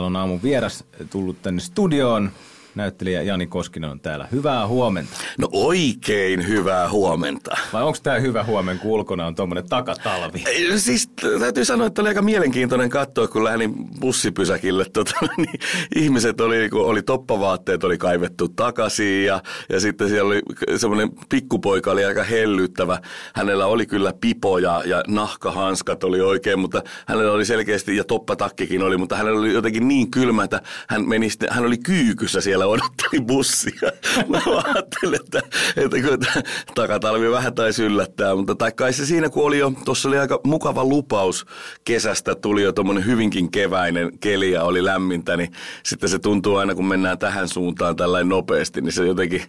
Täällä on aamun vieras tullut tänne studioon. Näyttelijä Jani Koskinen on täällä. Hyvää huomenta. No oikein hyvää huomenta. Vai onko tämä hyvä huomen, kun ulkona on tuommoinen takatalvi? Ei, Siis täytyy sanoa, että oli aika mielenkiintoinen katsoa, kun lähdin bussipysäkille. Tota, niin ihmiset oli, kun oli toppavaatteet oli kaivettu takaisin ja, ja sitten siellä oli semmoinen pikkupoika oli aika hellyttävä. Hänellä oli kyllä pipo ja, nahkahanskat oli oikein, mutta hänellä oli selkeästi, ja toppatakkikin oli, mutta hänellä oli jotenkin niin kylmä, että hän, meni, hän oli kyykyssä siellä odotteli bussia. Mä ajattelin, että, että tämä takatalvi vähän taisi yllättää, mutta tai kai se siinä, kun oli jo, tuossa oli aika mukava lupaus kesästä, tuli jo tuommoinen hyvinkin keväinen keli ja oli lämmintä, niin sitten se tuntuu aina, kun mennään tähän suuntaan tällainen nopeasti, niin se jotenkin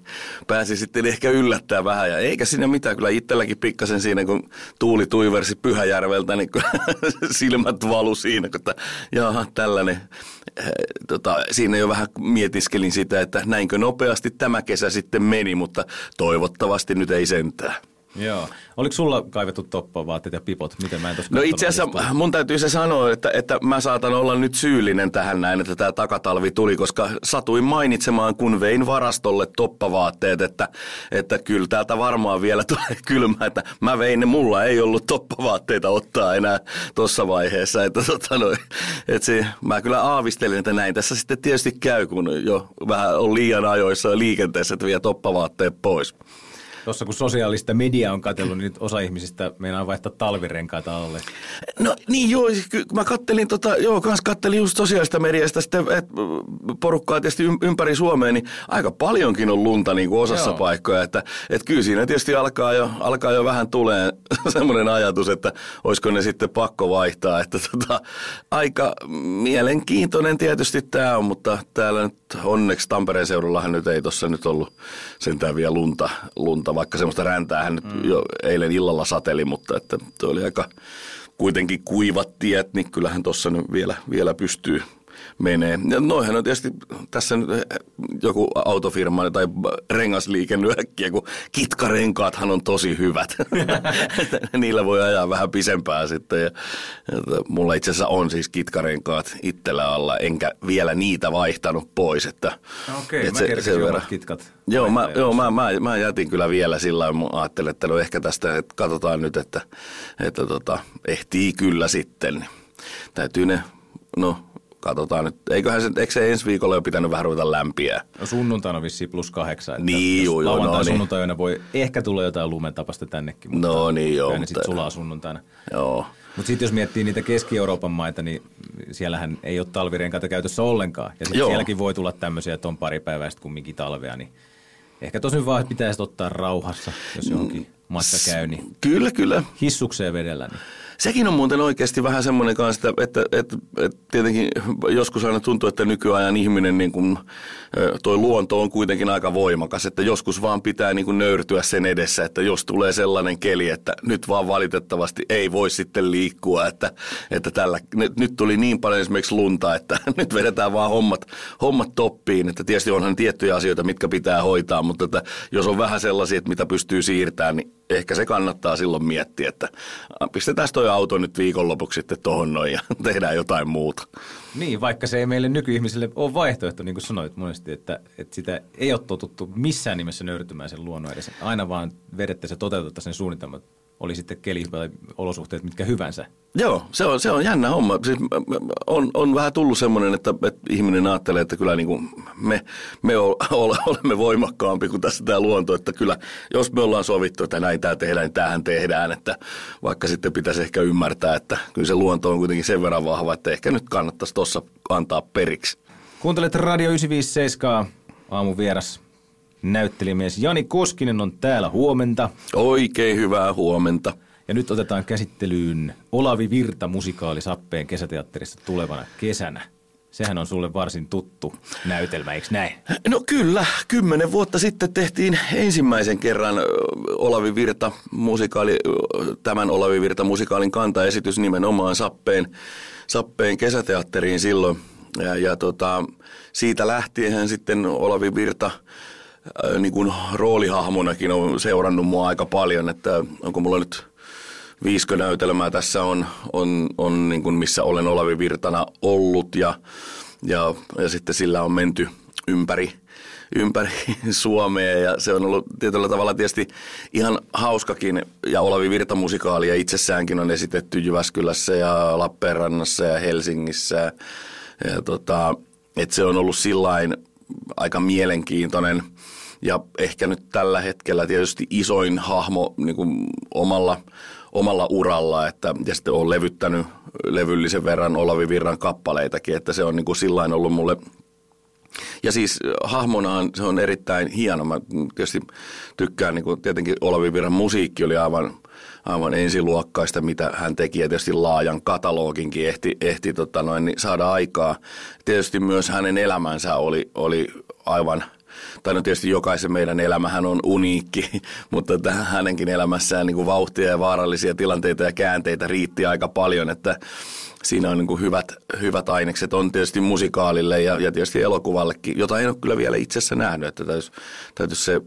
pääsi sitten ehkä yllättää vähän. Ja eikä siinä mitään, kyllä itselläkin pikkasen siinä, kun tuuli tuiversi Pyhäjärveltä, niin kyllä silmät valu siinä, kun että jaha, tällainen. eh, Tota, siinä jo vähän mietiskelin sitä, että näinkö nopeasti tämä kesä sitten meni, mutta toivottavasti nyt ei sentään. Joo. Oliko sulla kaivettu toppavaatteet ja pipot? Miten mä en No itse asiassa niistä. mun täytyy se sanoa, että, että mä saatan olla nyt syyllinen tähän näin, että tämä takatalvi tuli, koska satuin mainitsemaan, kun vein varastolle toppavaatteet, että, että kyllä täältä varmaan vielä tulee kylmä, että mä vein ne, mulla ei ollut toppavaatteita ottaa enää tuossa vaiheessa, että, tota noin, että se, mä kyllä aavistelin, että näin tässä sitten tietysti käy, kun jo vähän on liian ajoissa liikenteessä, että vie toppavaatteet pois. Tuossa kun sosiaalista mediaa on katsellut, niin nyt osa ihmisistä meinaa vaihtaa talvirenkaita alle. No niin joo, siis ky- mä kattelin, tota, joo, kans kattelin just sosiaalista mediasta sitten, et, porukkaa tietysti ym- ympäri Suomea, niin aika paljonkin on lunta niin kuin osassa joo. paikkoja, että et kyllä siinä tietysti alkaa jo, alkaa jo vähän tulee semmoinen ajatus, että olisiko ne sitten pakko vaihtaa, että tota, aika mielenkiintoinen tietysti tämä on, mutta täällä nyt onneksi Tampereen seudullahan nyt ei tuossa nyt ollut sentään vielä lunta, lunta vaikka semmoista räntäähän nyt jo eilen illalla sateli, mutta että tuo oli aika kuitenkin kuivat tiet, niin kyllähän tuossa nyt vielä, vielä pystyy menee. Ja noihän on tietysti tässä nyt joku autofirma tai rengasliike nyt äkkiä, kun kitkarenkaathan on tosi hyvät. Niillä voi ajaa vähän pisempää sitten. Ja, ja mulla itse asiassa on siis kitkarenkaat itsellä alla, enkä vielä niitä vaihtanut pois. Että, Okei, et mä kerkesin omat kitkat Joo, mä, joo mä, mä, mä, jätin kyllä vielä sillä mä ajattelin, että no ehkä tästä, että katsotaan nyt, että, että tota, ehtii kyllä sitten. Niin Täytyy ne, no katsotaan nyt, eiköhän se, eikö se ensi viikolla jo pitänyt vähän ruveta lämpiä? No sunnuntaina on vissiin plus kahdeksan. Että Niin, juu, joo, lauantai, no niin. sunnuntaina voi ehkä tulla jotain lumentapasta tännekin. Mutta No niin, joo, mutta- sitten sulaa sunnuntaina. Joo. Mutta sitten jos miettii niitä Keski-Euroopan maita, niin siellähän ei ole talvirenkaita käytössä ollenkaan. Ja sitten Joo. sielläkin voi tulla tämmöisiä, että on pari päivää sitten kumminkin talvea, niin ehkä tosin vaan pitäisi ottaa rauhassa, jos johonkin matka käy, niin Kyllä, kyllä. hissukseen vedellä. Niin. Sekin on muuten oikeasti vähän semmoinen kanssa, että, että, että, että tietenkin joskus aina tuntuu, että nykyajan ihminen, niin kuin, toi luonto on kuitenkin aika voimakas, että joskus vaan pitää niin kuin nöyrtyä sen edessä, että jos tulee sellainen keli, että nyt vaan valitettavasti ei voi sitten liikkua, että, että tällä, nyt tuli niin paljon esimerkiksi lunta, että nyt vedetään vaan hommat, hommat toppiin, että tietysti onhan tiettyjä asioita, mitkä pitää hoitaa, mutta että jos on vähän sellaisia, että mitä pystyy siirtämään, niin ehkä se kannattaa silloin miettiä, että pistetään toi auto nyt viikonlopuksi sitten tohon noin ja tehdään jotain muuta. niin, vaikka se ei meille nykyihmisille ole vaihtoehto, niin kuin sanoit monesti, että, että sitä ei ole totuttu missään nimessä nöyrtymään sen luonnon edessä. Aina vaan vedettäisiin ja toteutettaisiin sen suunnitelmat, oli sitten keli tai olosuhteet mitkä hyvänsä. Joo, se on, se on jännä homma. Siis on, on vähän tullut semmoinen, että, että ihminen ajattelee, että kyllä niin kuin me, me ol- ol- olemme voimakkaampi kuin tässä tämä luonto. Että kyllä, jos me ollaan sovittu, että näin tämä tehdään, niin tämähän tehdään. Että vaikka sitten pitäisi ehkä ymmärtää, että kyllä se luonto on kuitenkin sen verran vahva, että ehkä nyt kannattaisi tuossa antaa periksi. Kuuntelet Radio 957, aamun vieras näyttelijämies Jani Koskinen on täällä huomenta. Oikein hyvää huomenta. Ja nyt otetaan käsittelyyn Olavi Virta musikaali Sappeen kesäteatterissa tulevana kesänä. Sehän on sulle varsin tuttu näytelmä, eikö näin? No kyllä, kymmenen vuotta sitten tehtiin ensimmäisen kerran Olavi Virta musikaali, tämän Olavi Virta musikaalin kantaesitys nimenomaan Sappeen, Sappeen kesäteatteriin silloin. Ja, ja tota, siitä lähtien sitten Olavi Virta niin kuin roolihahmonakin on seurannut mua aika paljon, että onko mulla nyt viisikö näytelmää tässä on, on, on niin kuin missä olen Olavi Virtana ollut ja ja, ja sitten sillä on menty ympäri, ympäri Suomea ja se on ollut tietyllä tavalla tietysti ihan hauskakin ja Olavi Virta musikaalia itsessäänkin on esitetty Jyväskylässä ja Lappeenrannassa ja Helsingissä ja, ja tota, että se on ollut sillain aika mielenkiintoinen ja ehkä nyt tällä hetkellä tietysti isoin hahmo niin kuin omalla, omalla uralla, että, ja sitten olen levyttänyt levyllisen verran Olavi Virran kappaleitakin, että se on niin kuin sillain ollut mulle ja siis hahmonaan se on erittäin hieno. Mä tietysti tykkään, niin kuin tietenkin Olavi Virran musiikki oli aivan, aivan ensiluokkaista, mitä hän teki. Ja tietysti laajan kataloginkin ehti, ehti tota noin, niin saada aikaa. Tietysti myös hänen elämänsä oli, oli aivan – tai no tietysti jokaisen meidän elämähän on uniikki, mutta tähän hänenkin elämässään niin kuin vauhtia ja vaarallisia tilanteita ja käänteitä riitti aika paljon, että siinä on niin kuin hyvät, hyvät ainekset on tietysti musikaalille ja, ja tietysti elokuvallekin, jota en ole kyllä vielä itsessä nähnyt, että täytyisi, täytyisi se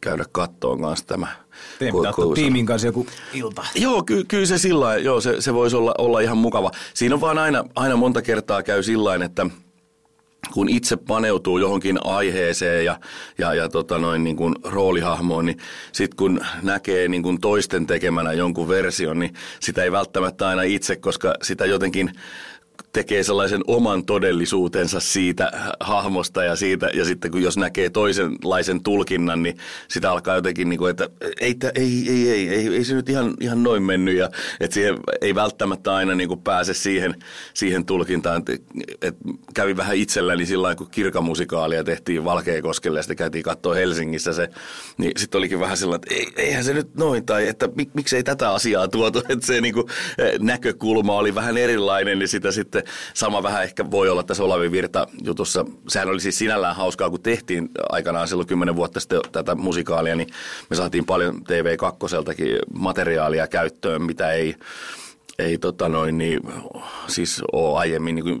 käydä kattoon kanssa tämä. Teidän pitää ottaa tiimin kanssa joku ilta. Joo, ky, kyllä se sillä joo, se, se voisi olla, olla ihan mukava. Siinä on vaan aina, aina monta kertaa käy sillä että – kun itse paneutuu johonkin aiheeseen ja, ja, ja tota noin, niin kuin roolihahmoon, niin sitten kun näkee niin kuin toisten tekemänä jonkun version, niin sitä ei välttämättä aina itse, koska sitä jotenkin tekee sellaisen oman todellisuutensa siitä hahmosta ja siitä, ja sitten kun jos näkee toisenlaisen tulkinnan, niin sitä alkaa jotenkin niin kuin, että ei, ei, ei, ei, ei, ei se nyt ihan, ihan noin mennyt, ja että siihen ei välttämättä aina niin kuin pääse siihen, siihen tulkintaan, että, että kävi vähän itselläni sillä kun kirkamusikaalia tehtiin Valkeakoskelle ja sitten käytiin katsoa Helsingissä se, niin sitten olikin vähän sellainen, että ei, eihän se nyt noin, tai että mik, miksei tätä asiaa tuotu, että se niin kuin, näkökulma oli vähän erilainen, niin sitä sitten sama vähän ehkä voi olla tässä Olavi Virta jutussa. Sehän oli siis sinällään hauskaa, kun tehtiin aikanaan silloin kymmenen vuotta sitten tätä musikaalia, niin me saatiin paljon TV2 materiaalia käyttöön, mitä ei ei tota noin, niin, siis ole aiemmin niin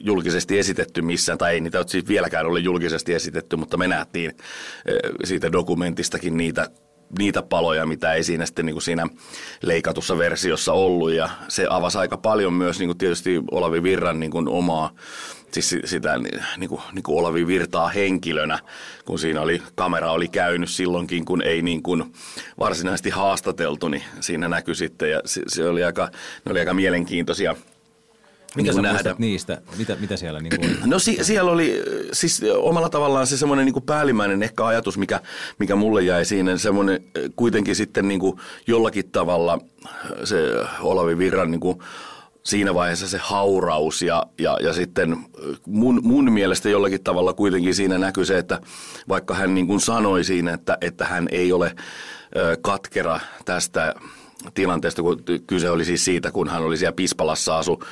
julkisesti esitetty missään, tai ei niitä siis vieläkään ole julkisesti esitetty, mutta me nähtiin eh, siitä dokumentistakin niitä niitä paloja, mitä ei siinä sitten niin kuin siinä leikatussa versiossa ollut. Ja se avasi aika paljon myös niin kuin tietysti Olavi Virran niin kuin omaa, siis sitä niin kuin, niin kuin Olavi Virtaa henkilönä, kun siinä oli, kamera oli käynyt silloinkin, kun ei niin kuin varsinaisesti haastateltu, niin siinä näkyi sitten. Ja se, se oli aika, ne oli aika mielenkiintoisia – mitä sä nähdä. niistä? Mitä, mitä siellä niin kuin No si- siellä oli siis omalla tavallaan se semmoinen niin päällimmäinen ehkä ajatus, mikä, mikä mulle jäi siinä. Semmoinen kuitenkin sitten niin kuin jollakin tavalla se Olavi Virran niin kuin siinä vaiheessa se hauraus ja, ja, ja sitten mun, mun mielestä jollakin tavalla kuitenkin siinä näkyy se, että vaikka hän niin kuin sanoi siinä, että, että hän ei ole katkera tästä tilanteesta, kun kyse oli siis siitä, kun hän oli siellä Pispalassa asu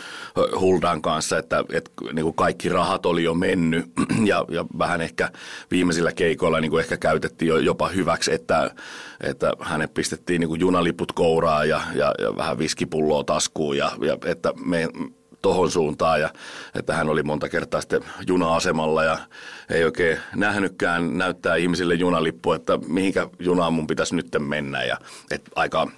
Huldan kanssa, että, että niin kuin kaikki rahat oli jo mennyt. Ja, ja vähän ehkä viimeisillä keikoilla niin kuin ehkä käytettiin jo jopa hyväksi, että, että hänet pistettiin niin kuin junaliput kouraan ja, ja, ja vähän viskipulloa taskuun ja, ja että me, tohon suuntaan ja että hän oli monta kertaa sitten juna-asemalla ja ei oikein nähnytkään näyttää ihmisille junalippu, että mihinkä junaan mun pitäisi nyt mennä ja että aika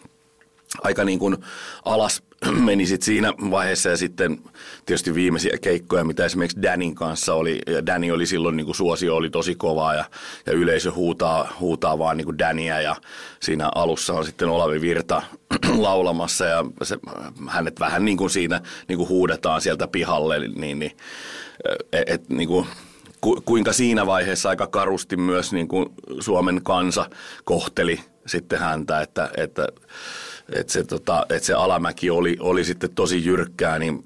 aika niin kuin alas meni sit siinä vaiheessa ja sitten tietysti viimeisiä keikkoja, mitä esimerkiksi Danin kanssa oli. Ja Danny oli silloin, niin kuin suosio oli tosi kovaa ja, ja yleisö huutaa, huutaa vaan niin kuin Dania ja siinä alussa on sitten Olavi Virta laulamassa ja se, hänet vähän niin kuin siinä niin kuin huudetaan sieltä pihalle, niin, niin et, et, niin kuin, kuinka siinä vaiheessa aika karusti myös niin kuin Suomen kansa kohteli sitten häntä, että, että että se, tota, että se alamäki oli, oli sitten tosi jyrkkää, niin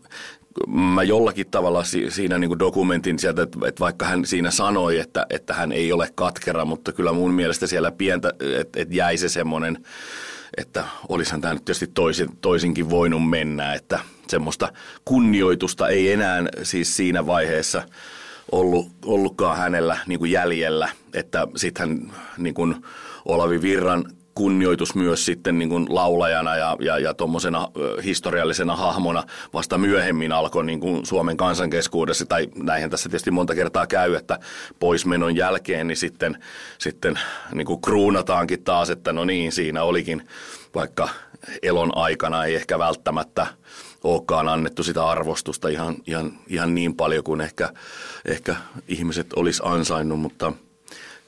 mä jollakin tavalla siinä niin dokumentin sieltä, että, että vaikka hän siinä sanoi, että, että hän ei ole katkera, mutta kyllä mun mielestä siellä pientä, että, että jäi se semmoinen, että olisihan tämä nyt tietysti toisin, toisinkin voinut mennä, että semmoista kunnioitusta ei enää siis siinä vaiheessa ollut, ollutkaan hänellä niin kuin jäljellä, että sitten hän niin kuin Olavi Virran kunnioitus myös sitten niin kuin laulajana ja, ja, ja tuommoisena historiallisena hahmona vasta myöhemmin alkoi niin kuin Suomen kansankeskuudessa, tai näinhän tässä tietysti monta kertaa käy, että poismenon jälkeen niin sitten, sitten niin kuin kruunataankin taas, että no niin, siinä olikin vaikka elon aikana ei ehkä välttämättä olekaan annettu sitä arvostusta ihan, ihan, ihan niin paljon kuin ehkä, ehkä ihmiset olisi ansainnut, mutta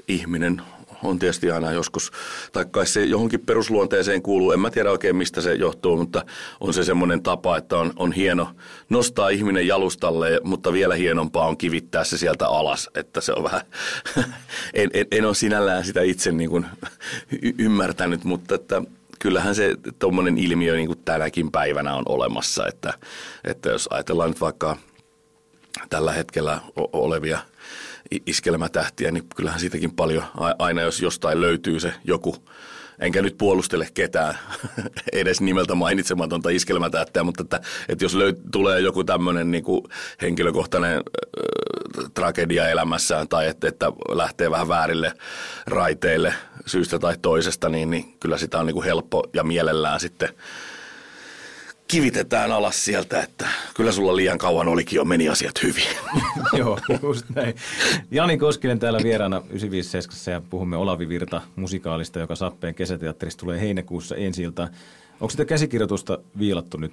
ihminen on tietysti aina joskus, tai kai se johonkin perusluonteeseen kuuluu, en mä tiedä oikein mistä se johtuu, mutta on se semmoinen tapa, että on, on hieno nostaa ihminen jalustalle, mutta vielä hienompaa on kivittää se sieltä alas, että se on vähän, en, en, en ole sinällään sitä itse niin kuin y- ymmärtänyt, mutta että kyllähän se tuommoinen ilmiö niin kuin tänäkin päivänä on olemassa, että, että jos ajatellaan nyt vaikka tällä hetkellä olevia – iskelmätähtiä, niin kyllähän siitäkin paljon, aina jos jostain löytyy se joku, enkä nyt puolustele ketään edes nimeltä mainitsematonta iskelmätähtiä, mutta että, että jos löyt, tulee joku tämmöinen niin kuin henkilökohtainen äh, tragedia elämässään tai että, että lähtee vähän väärille raiteille syystä tai toisesta, niin, niin kyllä sitä on niin kuin helppo ja mielellään sitten kivitetään alas sieltä, että kyllä sulla liian kauan olikin jo meni asiat hyvin. Joo, just näin. Jani Koskinen täällä vieraana 957 ja puhumme Olavi Virta musikaalista, joka Sappeen kesäteatterissa tulee heinäkuussa ensi iltaan. Onko sitä käsikirjoitusta viilattu nyt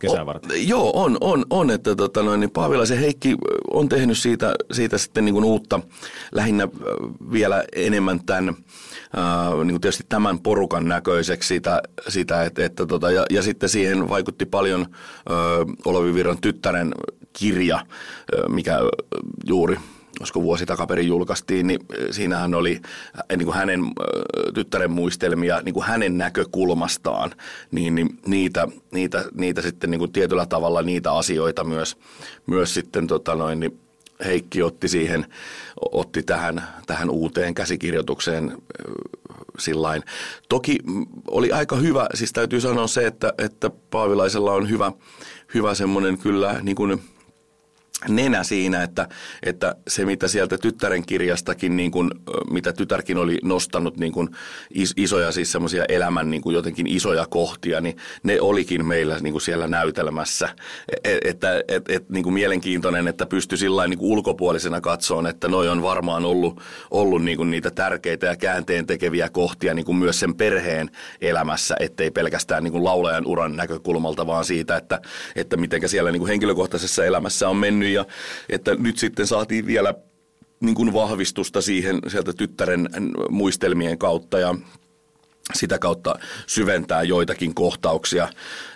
kesää varten? O, joo, on, on, on että tota noin, niin Paavilaisen Heikki on tehnyt siitä, siitä sitten niin kuin uutta, lähinnä vielä enemmän tämän, niin tietysti tämän porukan näköiseksi sitä, sitä että, että tota, ja, ja, sitten siihen vaikutti paljon äh, Olavi Virran tyttären kirja, äh, mikä juuri olisiko vuosi takaperin julkaistiin, niin siinähän oli niin kuin hänen tyttären muistelmia niin kuin hänen näkökulmastaan, niin, niin niitä, niitä, niitä sitten niin kuin tietyllä tavalla niitä asioita myös, myös sitten tota noin, niin Heikki otti siihen, otti tähän, tähän uuteen käsikirjoitukseen sillain. Toki oli aika hyvä, siis täytyy sanoa se, että, että Paavilaisella on hyvä, hyvä semmoinen kyllä niin kuin – nenä siinä, että, että se mitä sieltä tyttären kirjastakin, niin kuin, mitä tytärkin oli nostanut niin kuin isoja siis semmoisia elämän niin kuin jotenkin isoja kohtia, niin ne olikin meillä niin kuin siellä näytelmässä. Et, että et, et, niin kuin mielenkiintoinen, että pystyi sillä niin kuin ulkopuolisena katsoon, että noi on varmaan ollut, ollut niin kuin niitä tärkeitä ja käänteen tekeviä kohtia niin kuin myös sen perheen elämässä, ettei pelkästään niin kuin laulajan uran näkökulmalta, vaan siitä, että, että miten siellä niin kuin henkilökohtaisessa elämässä on mennyt ja että nyt sitten saatiin vielä niin kuin vahvistusta siihen sieltä tyttären muistelmien kautta. Ja sitä kautta syventää joitakin kohtauksia.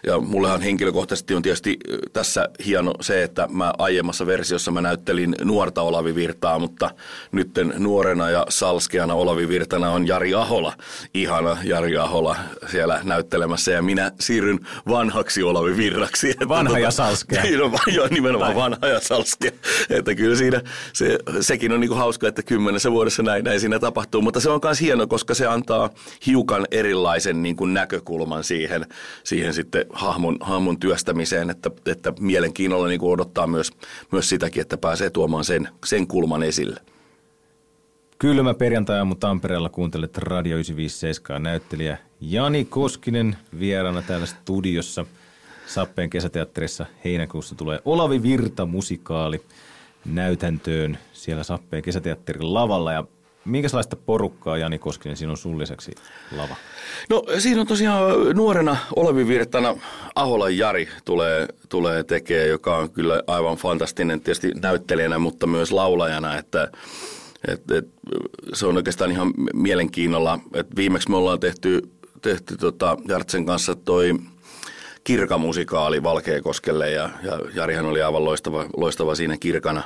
Ja mullehan henkilökohtaisesti on tietysti tässä hieno se, että mä aiemmassa versiossa mä näyttelin nuorta Olavi Virtaa, mutta nyt nuorena ja salskeana Olavi Virtana on Jari Ahola, ihana Jari Ahola siellä näyttelemässä ja minä siirryn vanhaksi Olavi Virraksi. Vanha ja salskea. No, joo, nimenomaan Vai. vanha ja salskea. Että kyllä siinä se, sekin on niinku hauska, että kymmenessä vuodessa näin, näin siinä tapahtuu, mutta se on myös hieno, koska se antaa hiukan aivan erilaisen niin kuin näkökulman siihen, siihen sitten hahmon, hahmon työstämiseen, että, että mielenkiinnolla niin kuin odottaa myös, myös sitäkin, että pääsee tuomaan sen, sen kulman esille. Kylmä perjantai mutta Tampereella kuuntelet Radio 957 näyttelijä Jani Koskinen vieraana täällä studiossa. Sappeen kesäteatterissa heinäkuussa tulee Olavi Virta musikaali näytäntöön siellä Sappeen kesäteatterin lavalla ja Minkälaista porukkaa Jani Koskinen sinun sun lisäksi lava? No siinä on tosiaan nuorena Olevi Virtana Aholan Jari tulee, tulee tekemään, joka on kyllä aivan fantastinen tietysti näyttelijänä, mutta myös laulajana, että et, et, se on oikeastaan ihan mielenkiinnolla. Et viimeksi me ollaan tehty, tehty tota Jartsen kanssa toi kirkamusikaali Valkeakoskelle ja, ja Jarihan oli aivan loistava, loistava siinä kirkana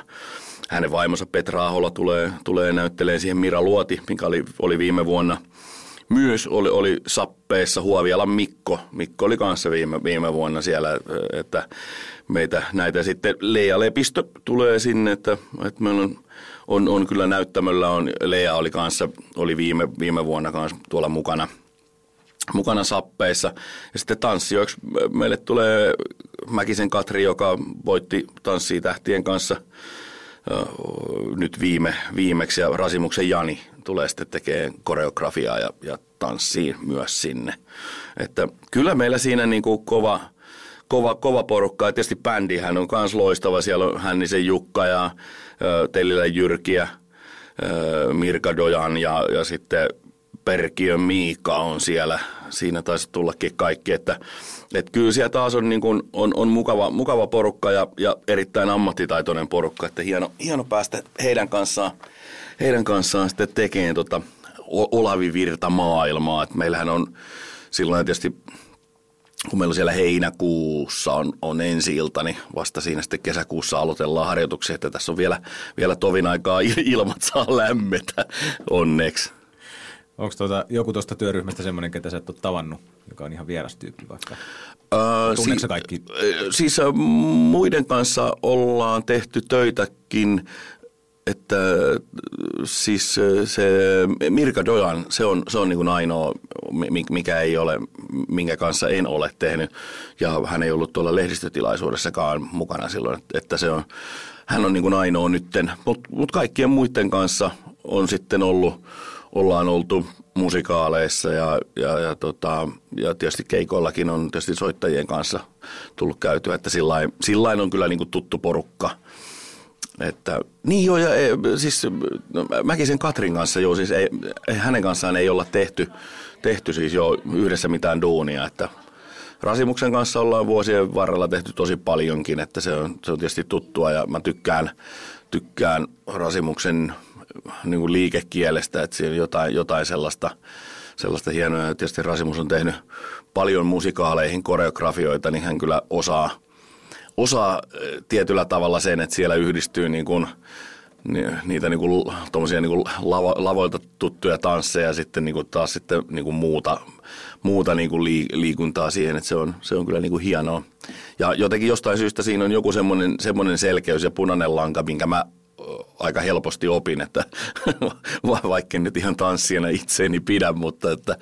hänen vaimonsa Petra Ahola tulee, tulee näyttelemään siihen Mira Luoti, mikä oli, oli viime vuonna myös oli, oli sappeissa Huovialan Mikko. Mikko oli kanssa viime, viime vuonna siellä, että meitä näitä sitten Leija Lepistö tulee sinne, että, että meillä on, on, on kyllä näyttämöllä on, Leija oli kanssa, oli viime, viime vuonna kanssa tuolla mukana – mukana sappeissa. Ja sitten tanssijoiksi meille tulee Mäkisen Katri, joka voitti Tanssii tähtien kanssa – nyt viime, viimeksi ja Rasimuksen Jani tulee sitten tekemään koreografiaa ja, ja tanssiin myös sinne. Että kyllä meillä siinä niin kuin kova, kova, kova porukka. Ja tietysti bändihän on myös loistava. Siellä on Hännisen Jukka ja Tellilä Jyrkiä, Mirka Dojan ja, ja sitten Perkiön Miika on siellä. Siinä taisi tullakin kaikki, että, että kyllä siellä taas on, niin kuin, on, on mukava, mukava porukka ja, ja erittäin ammattitaitoinen porukka, että hieno, hieno päästä heidän kanssaan, heidän kanssaan sitten tekemään tota Olavi Virta maailmaa. Että meillähän on silloin tietysti kun meillä siellä heinäkuussa on, on ensi ilta, niin vasta siinä sitten kesäkuussa aloitellaan harjoituksia, että tässä on vielä, vielä tovin aikaa ilmat saa lämmetä, onneksi. Onko tuota, joku tuosta työryhmästä semmoinen, ketä sä et ole tavannut, joka on ihan vieras tyyppi vaikka? Öö, si- kaikki? Siis muiden kanssa ollaan tehty töitäkin että siis se Mirka Dojan, se on, se on niin kuin ainoa, mikä ei ole, minkä kanssa en ole tehnyt. Ja hän ei ollut tuolla lehdistötilaisuudessakaan mukana silloin, että se on, hän on niin kuin ainoa nytten. Mutta mut kaikkien muiden kanssa on sitten ollut, ollaan oltu musikaaleissa ja, ja, ja, tota, ja tietysti keikoillakin on tietysti soittajien kanssa tullut käytyä, että sillä on kyllä niin kuin tuttu porukka – että, niin joo, ja e, siis no, Mäkisen Katrin kanssa joo, siis ei, hänen kanssaan ei olla tehty, tehty siis jo yhdessä mitään duunia, että Rasimuksen kanssa ollaan vuosien varrella tehty tosi paljonkin, että se on, se on tietysti tuttua ja mä tykkään, tykkään Rasimuksen niin kuin liikekielestä, että on jotain, jotain sellaista, sellaista hienoa. Ja tietysti Rasimus on tehnyt paljon musikaaleihin koreografioita, niin hän kyllä osaa – osaa eh, tietyllä tavalla sen, että siellä yhdistyy niin kuin, niitä niin kuin, niin kuin lavo, lavoilta tuttuja tansseja ja sitten niin kuin taas sitten niin kuin muuta, muuta niin kuin liikuntaa siihen, että se on, se on kyllä niin kuin hienoa. Ja jotenkin jostain syystä siinä on joku semmoinen, semmoinen selkeys ja punainen lanka, minkä mä aika helposti opin, että vaikka nyt ihan tanssijana itseeni pidä, mutta että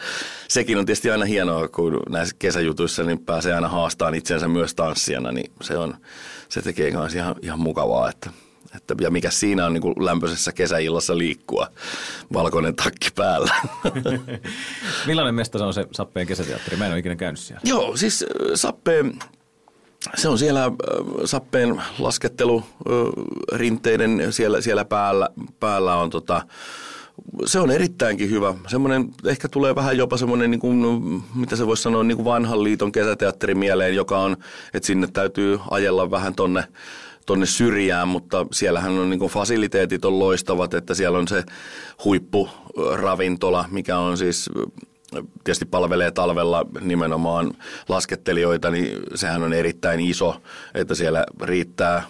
sekin on tietysti aina hienoa, kun näissä kesäjutuissa niin pääsee aina haastamaan itsensä myös tanssijana, niin se, on, se tekee myös ihan, ihan mukavaa, että, että, ja mikä siinä on niin kuin lämpöisessä kesäillassa liikkua, valkoinen takki päällä. Millainen mesta se on se Sappeen kesäteatteri? Mä en ole ikinä käynyt siellä. Joo, siis Sappeen se on siellä sappeen laskettelu rinteiden siellä, siellä päällä, päällä on tota, se on erittäinkin hyvä. Semmoinen, ehkä tulee vähän jopa semmoinen, niin kuin, mitä se voisi sanoa, niin kuin vanhan liiton kesäteatteri mieleen, joka on, että sinne täytyy ajella vähän tonne, tonne syrjään, mutta siellähän on niin kuin fasiliteetit on loistavat, että siellä on se huippuravintola, mikä on siis tietysti palvelee talvella nimenomaan laskettelijoita, niin sehän on erittäin iso, että siellä riittää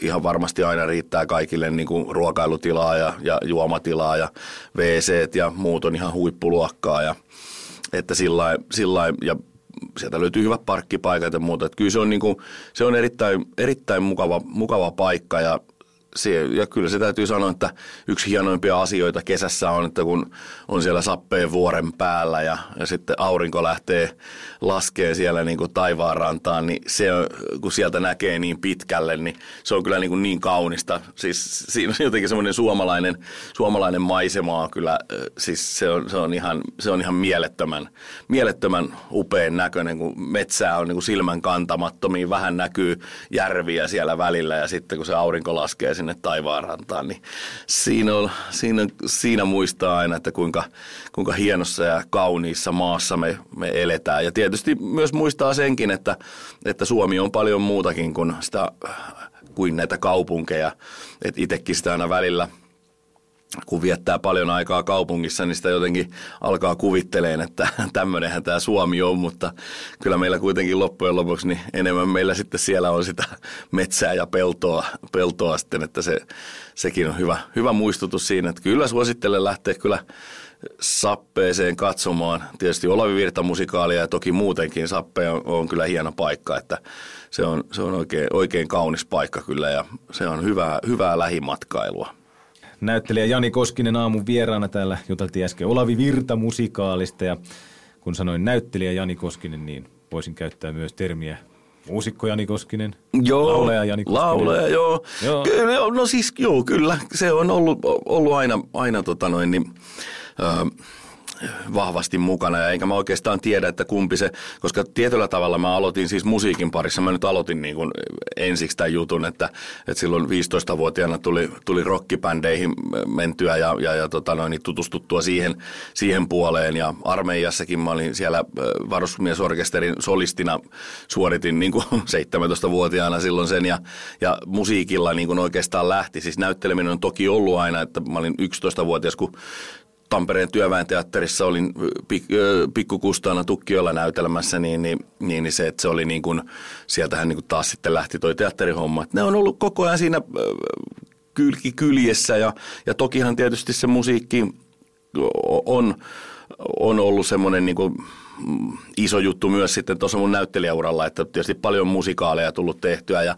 ihan varmasti aina riittää kaikille niin kuin ruokailutilaa ja, ja juomatilaa ja wc ja muut on ihan huippuluokkaa ja että sillä ja sieltä löytyy hyvät parkkipaikat ja muuta. Että kyllä se on, niin kuin, se on erittäin, erittäin mukava, mukava paikka ja se, ja kyllä se täytyy sanoa, että yksi hienoimpia asioita kesässä on, että kun on siellä sappeen vuoren päällä ja, ja sitten aurinko lähtee laskee siellä niin kuin taivaanrantaan, niin se, kun sieltä näkee niin pitkälle, niin se on kyllä niin, kuin niin kaunista. Siis siinä on jotenkin semmoinen suomalainen, suomalainen maisemaa kyllä, siis se on, se on, ihan, se on ihan mielettömän, mielettömän upean näköinen, kun metsää on niin kuin silmän kantamattomiin, vähän näkyy järviä siellä välillä ja sitten kun se aurinko laskee sinne taivaanrantaan, niin siinä, on, siinä, siinä muistaa aina, että kuinka, kuinka hienossa ja kauniissa maassa me, me eletään. Ja tietysti myös muistaa senkin, että, että Suomi on paljon muutakin kuin, sitä, kuin näitä kaupunkeja. Että itsekin sitä aina välillä – kun viettää paljon aikaa kaupungissa, niin sitä jotenkin alkaa kuvitteleen, että tämmöinenhän tämä Suomi on, mutta kyllä meillä kuitenkin loppujen lopuksi niin enemmän meillä sitten siellä on sitä metsää ja peltoa, peltoa sitten, että se, sekin on hyvä, hyvä muistutus siinä, että kyllä suosittelen lähteä kyllä sappeeseen katsomaan. Tietysti Olavi Virta musikaalia ja toki muutenkin Sappe on, on kyllä hieno paikka, että se on, se on oikein, oikein kaunis paikka kyllä ja se on hyvää, hyvää lähimatkailua. Näyttelijä Jani Koskinen aamun vieraana täällä juteltiin äsken Olavi Virta musikaalista ja kun sanoin näyttelijä Jani Koskinen, niin voisin käyttää myös termiä muusikko Jani Koskinen, joo, lauleja Jani Koskinen. Lauleja, joo. joo. Kyllä, no siis joo, kyllä. Se on ollut, ollut aina, aina tota noin, niin, vahvasti mukana. Ja enkä mä oikeastaan tiedä, että kumpi se, koska tietyllä tavalla mä aloitin siis musiikin parissa, mä nyt aloitin niin kuin ensiksi tämän jutun, että, että silloin 15-vuotiaana tuli, tuli rockibändeihin mentyä ja, ja, ja tota noin, niin tutustuttua siihen, siihen puoleen. Ja armeijassakin mä olin siellä varusmiesorkesterin solistina suoritin niin kuin 17-vuotiaana silloin sen. Ja, ja musiikilla niin kuin oikeastaan lähti, siis näytteleminen on toki ollut aina, että mä olin 11-vuotias, kun Tampereen työväenteatterissa olin pik, pikkukustaana Tukkiolla näytelmässä, niin, niin, niin, niin se, että se oli niin kuin, sieltähän niin kuin taas sitten lähti toi teatterihomma. Ne on ollut koko ajan siinä kylki kyljessä ja, ja tokihan tietysti se musiikki on, on ollut semmoinen niin kuin, iso juttu myös sitten tuossa mun näyttelijäuralla, että tietysti paljon musikaaleja tullut tehtyä ja,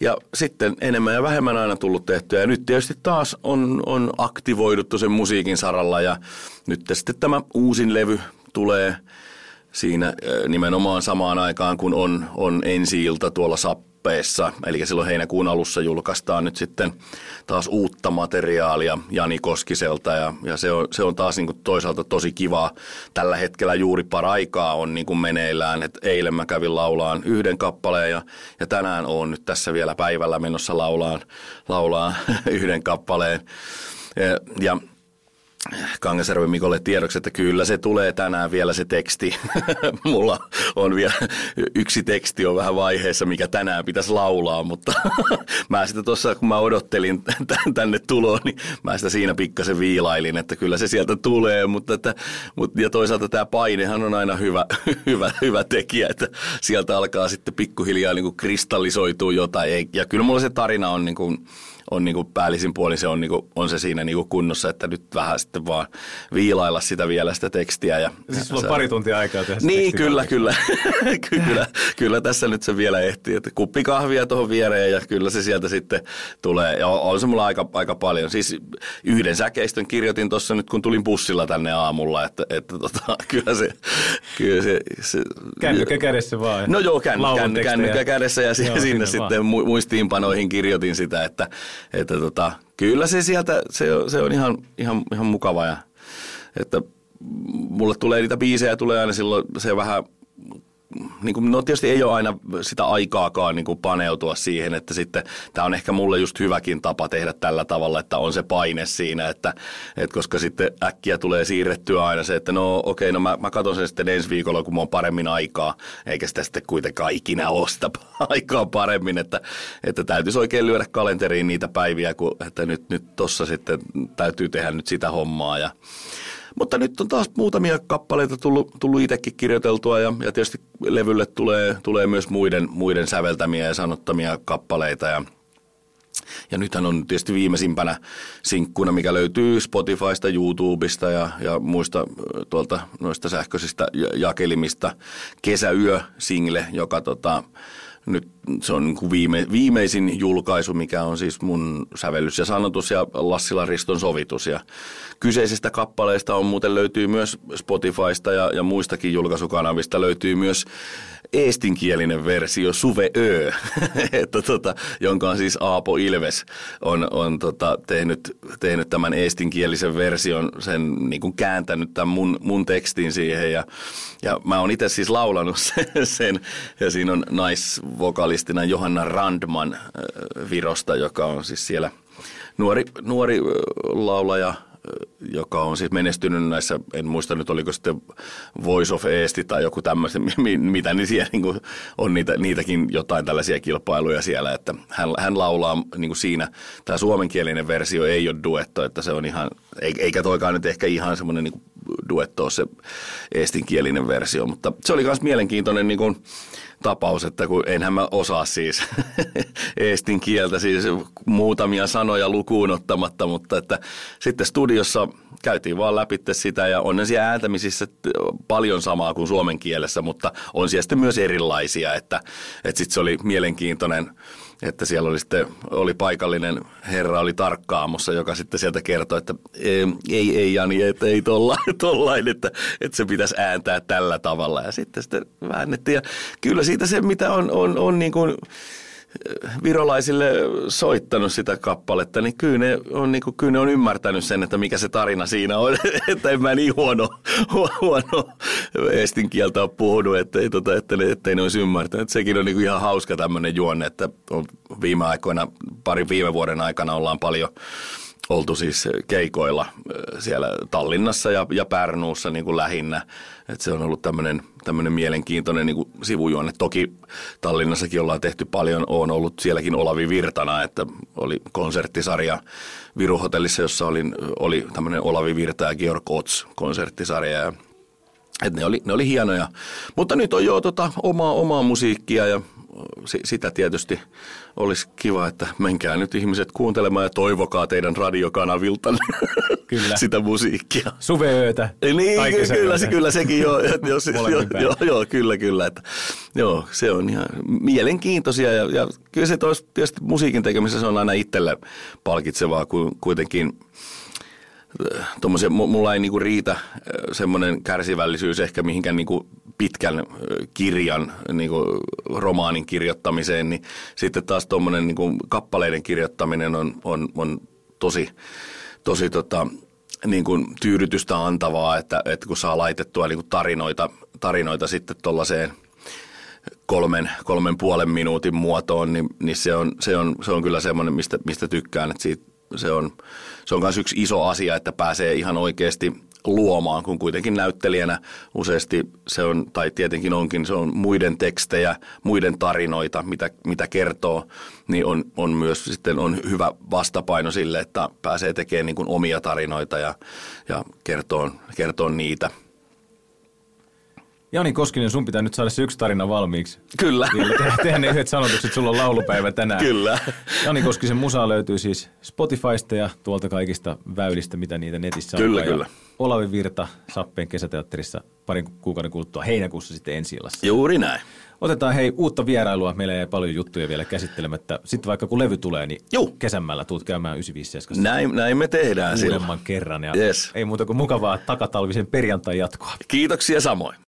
ja sitten enemmän ja vähemmän aina tullut tehtyä. Ja nyt tietysti taas on, on aktivoiduttu sen musiikin saralla ja nyt sitten tämä uusin levy tulee siinä nimenomaan samaan aikaan, kun on, on ensi-ilta tuolla SAP kappaleissa, eli silloin heinäkuun alussa julkaistaan nyt sitten taas uutta materiaalia Jani Koskiselta ja, ja se, on, se on taas niin kuin toisaalta tosi kivaa. Tällä hetkellä juuri paraikaa on niin kuin meneillään, että eilen mä kävin laulaan yhden kappaleen ja, ja tänään on nyt tässä vielä päivällä menossa laulaan, laulaan yhden kappaleen. Ja, ja Kangasarven Mikolle tiedoksi, että kyllä se tulee tänään vielä se teksti. Mulla on vielä yksi teksti on vähän vaiheessa, mikä tänään pitäisi laulaa, mutta mä sitä tuossa, kun mä odottelin tänne tuloa, niin mä sitä siinä pikkasen viilailin, että kyllä se sieltä tulee, mutta että, mutta, ja toisaalta tämä painehan on aina hyvä, hyvä, hyvä tekijä, että sieltä alkaa sitten pikkuhiljaa niin kuin kristallisoitua jotain, ja kyllä mulla se tarina on niin kuin, on niin kuin päällisin puolin se on, niin kuin, on se siinä niin kuin kunnossa, että nyt vähän sitten vaan viilailla sitä vielä sitä tekstiä. Ja, siis sulla on pari tuntia aikaa tehdä Niin, kyllä, kyllä. kyllä. Kyllä tässä nyt se vielä ehtii, että kuppi kahvia tuohon viereen ja kyllä se sieltä sitten tulee. Ja on se mulla aika, aika paljon. Siis yhden säkeistön kirjoitin tuossa nyt, kun tulin bussilla tänne aamulla, että, että tota, kyllä se... Kyllä se, se kännykkä kädessä vaan. No joo, känny, känny, kännykkä kädessä ja joo, sinne sitten vaan. muistiinpanoihin kirjoitin sitä, että, että tota, kyllä se sieltä, se, se on ihan, ihan, ihan mukava ja että mulle tulee niitä biisejä, tulee aina silloin se vähän niin kuin, no tietysti ei ole aina sitä aikaakaan niin kuin paneutua siihen, että sitten tämä on ehkä mulle just hyväkin tapa tehdä tällä tavalla, että on se paine siinä, että, että koska sitten äkkiä tulee siirrettyä aina se, että no okei, okay, no mä, mä katson sen sitten ensi viikolla, kun mä on paremmin aikaa, eikä sitä sitten kuitenkaan ikinä osta aikaa paremmin, että, että täytyisi oikein lyödä kalenteriin niitä päiviä, kun, että nyt, nyt tossa sitten täytyy tehdä nyt sitä hommaa ja mutta nyt on taas muutamia kappaleita tullut, tullut itsekin kirjoiteltua ja, ja tietysti levylle tulee, tulee myös muiden, muiden säveltämiä ja sanottamia kappaleita ja ja nythän on tietysti viimeisimpänä sinkkuna, mikä löytyy Spotifysta, YouTubesta ja, ja muista tuolta noista sähköisistä jakelimista. Kesäyö-single, joka tota, nyt se on niin kuin viime, viimeisin julkaisu, mikä on siis mun sävellys ja sanotus ja Lassila Riston sovitus. Ja kyseisestä kappaleesta on muuten löytyy myös Spotifysta ja, ja muistakin julkaisukanavista löytyy myös eestinkielinen versio Suve Ö, että tota, jonka on siis Aapo Ilves on, on tota, tehnyt, tehnyt tämän eestinkielisen version, sen niin kuin kääntänyt tämän mun, mun tekstin siihen ja, ja mä oon itse siis laulanut sen, sen ja siinä on naisvokalistina Johanna Randman Virosta, joka on siis siellä nuori, nuori laulaja – joka on siis menestynyt näissä, en muista nyt oliko sitten Voice of Eesti tai joku tämmöisen, mitä niin siellä niin kuin on niitä, niitäkin jotain tällaisia kilpailuja siellä, että hän, hän laulaa niin kuin siinä, tämä suomenkielinen versio ei ole duetto, että se on ihan, eikä toikaan nyt ehkä ihan semmoinen niin duetto se eestinkielinen versio, mutta se oli myös mielenkiintoinen niin kuin, tapaus, että kun enhän mä osaa siis eestin kieltä, siis muutamia sanoja lukuun ottamatta, mutta että sitten studiossa käytiin vaan läpi sitä ja on siellä ääntämisissä paljon samaa kuin suomen kielessä, mutta on siellä sitten myös erilaisia, että, että sitten se oli mielenkiintoinen että siellä oli sitten oli paikallinen herra oli tarkkaamossa, joka sitten sieltä kertoi, että ei, ei Jani, että ei tollain, tollain että, että se pitäisi ääntää tällä tavalla. Ja sitten sitten väännettiin. Ja kyllä siitä se, mitä on, on, on niin kuin, virolaisille soittanut sitä kappaletta, niin kyllä ne on, niin kuin, kyllä ne on ymmärtänyt sen, että mikä se tarina siinä on. että en mä niin huono, huono estin kieltä ole puhunut, ettei, tota, ettei, ettei ne olisi ymmärtänyt. Sekin on niin kuin ihan hauska tämmöinen juonne, että on viime aikoina, pari viime vuoden aikana ollaan paljon oltu siis keikoilla siellä Tallinnassa ja, ja Pärnuussa niin kuin lähinnä. Et se on ollut tämmöinen tämmöinen mielenkiintoinen niin kuin sivujuonne. Toki Tallinnassakin ollaan tehty paljon, on ollut sielläkin Olavi Virtana, että oli konserttisarja Viruhotellissa, jossa oli, oli tämmöinen Olavi Virta ja Georg Ots konserttisarja ja et ne, oli, ne oli hienoja. Mutta nyt on jo tota, omaa, omaa musiikkia ja sitä tietysti olisi kiva, että menkää nyt ihmiset kuuntelemaan ja toivokaa teidän radiokanavilta kyllä. sitä musiikkia. Suveöitä. Niin, kyllä, se, kyllä sekin jo, jos, jo, jo, joo, kyllä, kyllä. Että, joo, se on ihan mielenkiintoisia ja, ja kyllä se tietysti musiikin tekemisessä on aina itselle palkitsevaa, kun kuitenkin – tommosia, mulla ei niinku riitä semmoinen kärsivällisyys ehkä mihinkään niinku pitkän kirjan, niinku romaanin kirjoittamiseen, niin sitten taas tuommoinen niinku kappaleiden kirjoittaminen on, on, on tosi, tosi tota, niin kuin tyydytystä antavaa, että, että kun saa laitettua niin kuin tarinoita, tarinoita sitten tuollaiseen kolmen, kolmen puolen minuutin muotoon, niin, niin se, on, se, on, se on kyllä semmoinen, mistä, mistä tykkään, että siitä, se on, se on myös yksi iso asia, että pääsee ihan oikeasti luomaan, kun kuitenkin näyttelijänä useasti se on, tai tietenkin onkin, se on muiden tekstejä, muiden tarinoita, mitä, mitä kertoo, niin on, on myös sitten on hyvä vastapaino sille, että pääsee tekemään niin kuin omia tarinoita ja, ja kertoo, kertoo niitä – Jani Koskinen, sun pitää nyt saada se yksi tarina valmiiksi. Kyllä. Te- tehdä ne yhdet sanotukset, sulla on laulupäivä tänään. Kyllä. Jani Koskisen musa löytyy siis Spotifysta ja tuolta kaikista väylistä, mitä niitä netissä on. Kyllä, kyllä. Olavi Virta Sappeen kesäteatterissa parin kuukauden kuluttua heinäkuussa sitten ensi illassa. Juuri näin. Otetaan hei uutta vierailua. Meillä ei paljon juttuja vielä käsittelemättä. Sitten vaikka kun levy tulee, niin Juu. kesämällä tuut käymään 95 Näin, näin me tehdään uudemman kerran. Ja yes. Ei muuta kuin mukavaa takatalvisen perjantai jatkoa. Kiitoksia samoin.